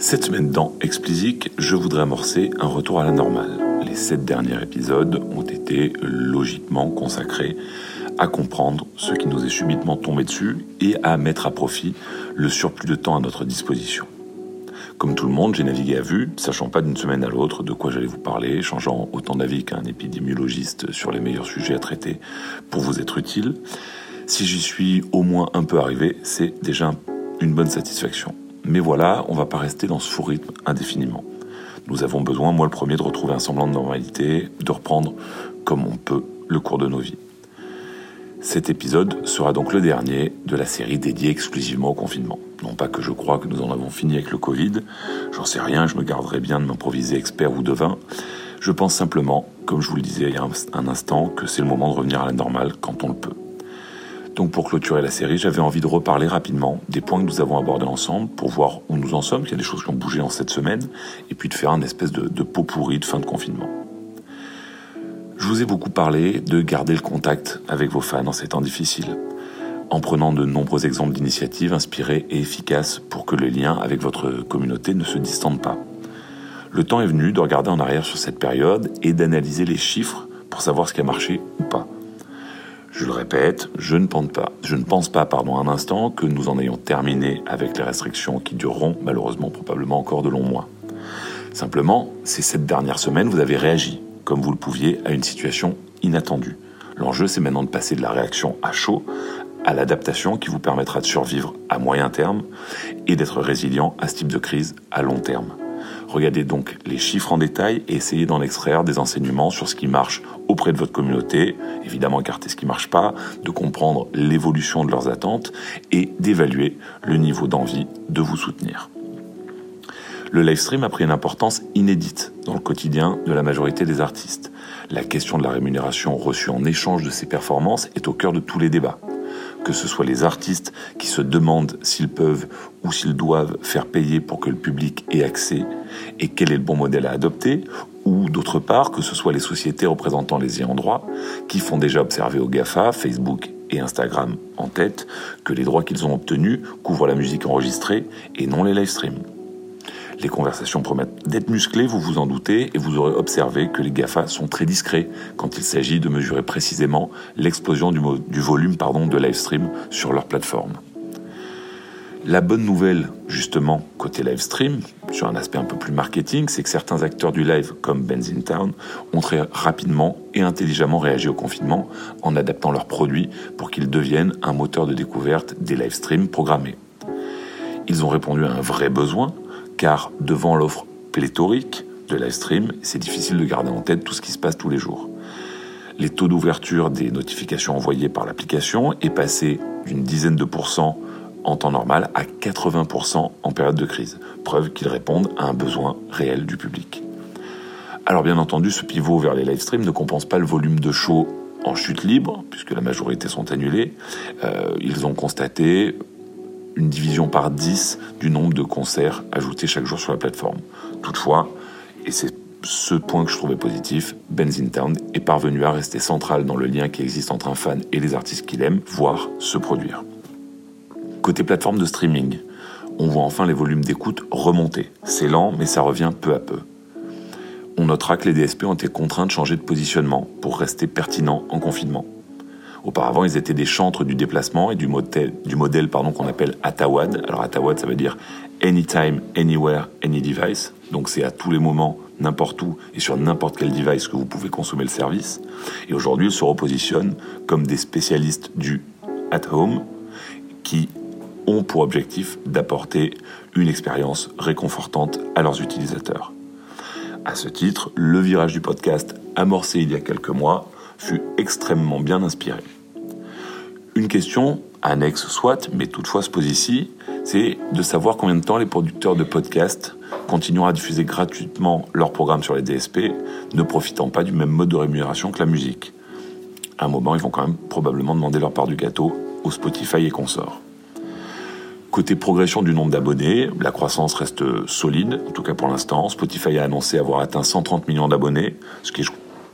Cette semaine dans Explicit, je voudrais amorcer un retour à la normale. Les sept derniers épisodes ont été logiquement consacrés à comprendre ce qui nous est subitement tombé dessus et à mettre à profit le surplus de temps à notre disposition. Comme tout le monde, j'ai navigué à vue, sachant pas d'une semaine à l'autre de quoi j'allais vous parler, changeant autant d'avis qu'un épidémiologiste sur les meilleurs sujets à traiter pour vous être utile. Si j'y suis au moins un peu arrivé, c'est déjà une bonne satisfaction. Mais voilà, on va pas rester dans ce faux rythme indéfiniment. Nous avons besoin, moi le premier, de retrouver un semblant de normalité, de reprendre comme on peut le cours de nos vies. Cet épisode sera donc le dernier de la série dédiée exclusivement au confinement. Non pas que je crois que nous en avons fini avec le Covid, j'en sais rien, je me garderai bien de m'improviser expert ou devin. Je pense simplement, comme je vous le disais il y a un instant, que c'est le moment de revenir à la normale quand on le peut. Donc pour clôturer la série, j'avais envie de reparler rapidement des points que nous avons abordés ensemble pour voir où nous en sommes, qu'il y a des choses qui ont bougé en cette semaine, et puis de faire un espèce de, de pot pourri de fin de confinement. Je vous ai beaucoup parlé de garder le contact avec vos fans en ces temps difficiles, en prenant de nombreux exemples d'initiatives inspirées et efficaces pour que le lien avec votre communauté ne se distende pas. Le temps est venu de regarder en arrière sur cette période et d'analyser les chiffres pour savoir ce qui a marché ou pas. Je le répète, je ne pense pas, je un instant que nous en ayons terminé avec les restrictions qui dureront malheureusement probablement encore de longs mois. Simplement, ces sept dernières semaines, vous avez réagi, comme vous le pouviez, à une situation inattendue. L'enjeu, c'est maintenant de passer de la réaction à chaud à l'adaptation qui vous permettra de survivre à moyen terme et d'être résilient à ce type de crise à long terme. Regardez donc les chiffres en détail et essayez d'en extraire des enseignements sur ce qui marche auprès de votre communauté, évidemment écarter ce qui ne marche pas, de comprendre l'évolution de leurs attentes et d'évaluer le niveau d'envie de vous soutenir. Le live stream a pris une importance inédite dans le quotidien de la majorité des artistes. La question de la rémunération reçue en échange de ces performances est au cœur de tous les débats que ce soit les artistes qui se demandent s'ils peuvent ou s'ils doivent faire payer pour que le public ait accès et quel est le bon modèle à adopter, ou d'autre part que ce soit les sociétés représentant les ayants droit qui font déjà observer au GAFA, Facebook et Instagram en tête, que les droits qu'ils ont obtenus couvrent la musique enregistrée et non les live streams. Les conversations promettent d'être musclées, vous vous en doutez, et vous aurez observé que les GAFA sont très discrets quand il s'agit de mesurer précisément l'explosion du, volume de live stream sur leur plateforme. La bonne nouvelle, justement, côté live stream, sur un aspect un peu plus marketing, c'est que certains acteurs du live, comme Benzin Town, ont très rapidement et intelligemment réagi au confinement en adaptant leurs produits pour qu'ils deviennent un moteur de découverte des live streams programmés. Ils ont répondu à un vrai besoin, car devant l'offre pléthorique de live stream, c'est difficile de garder en tête tout ce qui se passe tous les jours. Les taux d'ouverture des notifications envoyées par l'application est passé d'une dizaine de pourcents en temps normal à 80% en période de crise, preuve qu'ils répondent à un besoin réel du public. Alors bien entendu, ce pivot vers les live streams ne compense pas le volume de shows en chute libre, puisque la majorité sont annulés. Euh, ils ont constaté une division par 10 du nombre de concerts ajoutés chaque jour sur la plateforme. Toutefois, et c'est ce point que je trouvais positif, Benzin Town est parvenu à rester central dans le lien qui existe entre un fan et les artistes qu'il aime, voire se produire. Côté plateforme de streaming, on voit enfin les volumes d'écoute remonter. C'est lent, mais ça revient peu à peu. On notera que les DSP ont été contraints de changer de positionnement pour rester pertinents en confinement. Auparavant, ils étaient des chantres du déplacement et du modèle, du modèle pardon, qu'on appelle ATAWAD. Alors ATAWAD, ça veut dire Anytime, Anywhere, Any Device. Donc c'est à tous les moments, n'importe où et sur n'importe quel device que vous pouvez consommer le service. Et aujourd'hui, ils se repositionnent comme des spécialistes du at home qui ont pour objectif d'apporter une expérience réconfortante à leurs utilisateurs. À ce titre, le virage du podcast amorcé il y a quelques mois fut extrêmement bien inspiré. Une question, annexe soit, mais toutefois se pose ici, c'est de savoir combien de temps les producteurs de podcasts continueront à diffuser gratuitement leurs programmes sur les DSP, ne profitant pas du même mode de rémunération que la musique. À un moment, ils vont quand même probablement demander leur part du gâteau au Spotify et consorts. Côté progression du nombre d'abonnés, la croissance reste solide, en tout cas pour l'instant. Spotify a annoncé avoir atteint 130 millions d'abonnés, ce qui est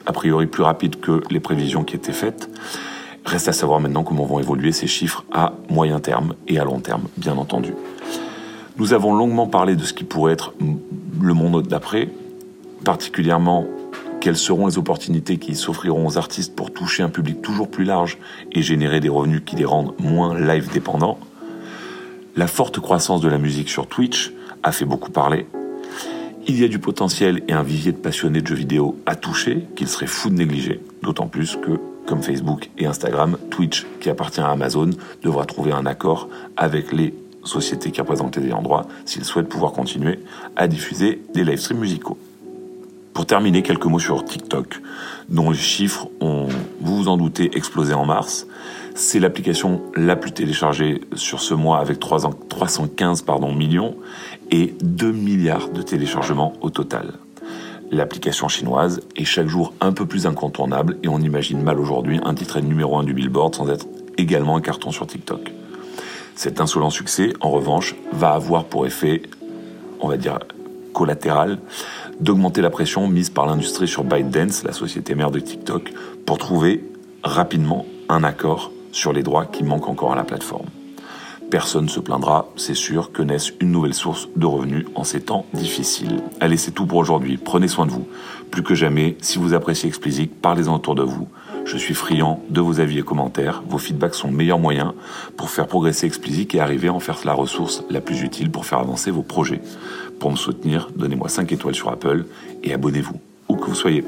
a priori plus rapide que les prévisions qui étaient faites. Reste à savoir maintenant comment vont évoluer ces chiffres à moyen terme et à long terme, bien entendu. Nous avons longuement parlé de ce qui pourrait être le monde d'après, particulièrement quelles seront les opportunités qui s'offriront aux artistes pour toucher un public toujours plus large et générer des revenus qui les rendent moins live dépendants. La forte croissance de la musique sur Twitch a fait beaucoup parler. Il y a du potentiel et un vivier de passionnés de jeux vidéo à toucher qu'il serait fou de négliger, d'autant plus que, comme Facebook et Instagram, Twitch, qui appartient à Amazon, devra trouver un accord avec les sociétés qui représentent les endroits s'ils souhaitent pouvoir continuer à diffuser des live streams musicaux. Pour terminer, quelques mots sur TikTok, dont les chiffres ont, vous vous en doutez, explosé en mars. C'est l'application la plus téléchargée sur ce mois avec 315 pardon, millions et 2 milliards de téléchargements au total. L'application chinoise est chaque jour un peu plus incontournable et on imagine mal aujourd'hui un titre numéro 1 du Billboard sans être également un carton sur TikTok. Cet insolent succès, en revanche, va avoir pour effet, on va dire, collatéral, d'augmenter la pression mise par l'industrie sur ByteDance, la société mère de TikTok, pour trouver rapidement un accord sur les droits qui manquent encore à la plateforme. Personne ne se plaindra, c'est sûr, que naisse une nouvelle source de revenus en ces temps difficiles. Allez, c'est tout pour aujourd'hui. Prenez soin de vous. Plus que jamais, si vous appréciez Explicit, parlez-en autour de vous. Je suis friand de vos avis et commentaires. Vos feedbacks sont le meilleur moyen pour faire progresser Explicit et arriver à en faire la ressource la plus utile pour faire avancer vos projets. Pour me soutenir, donnez-moi 5 étoiles sur Apple et abonnez-vous, où que vous soyez.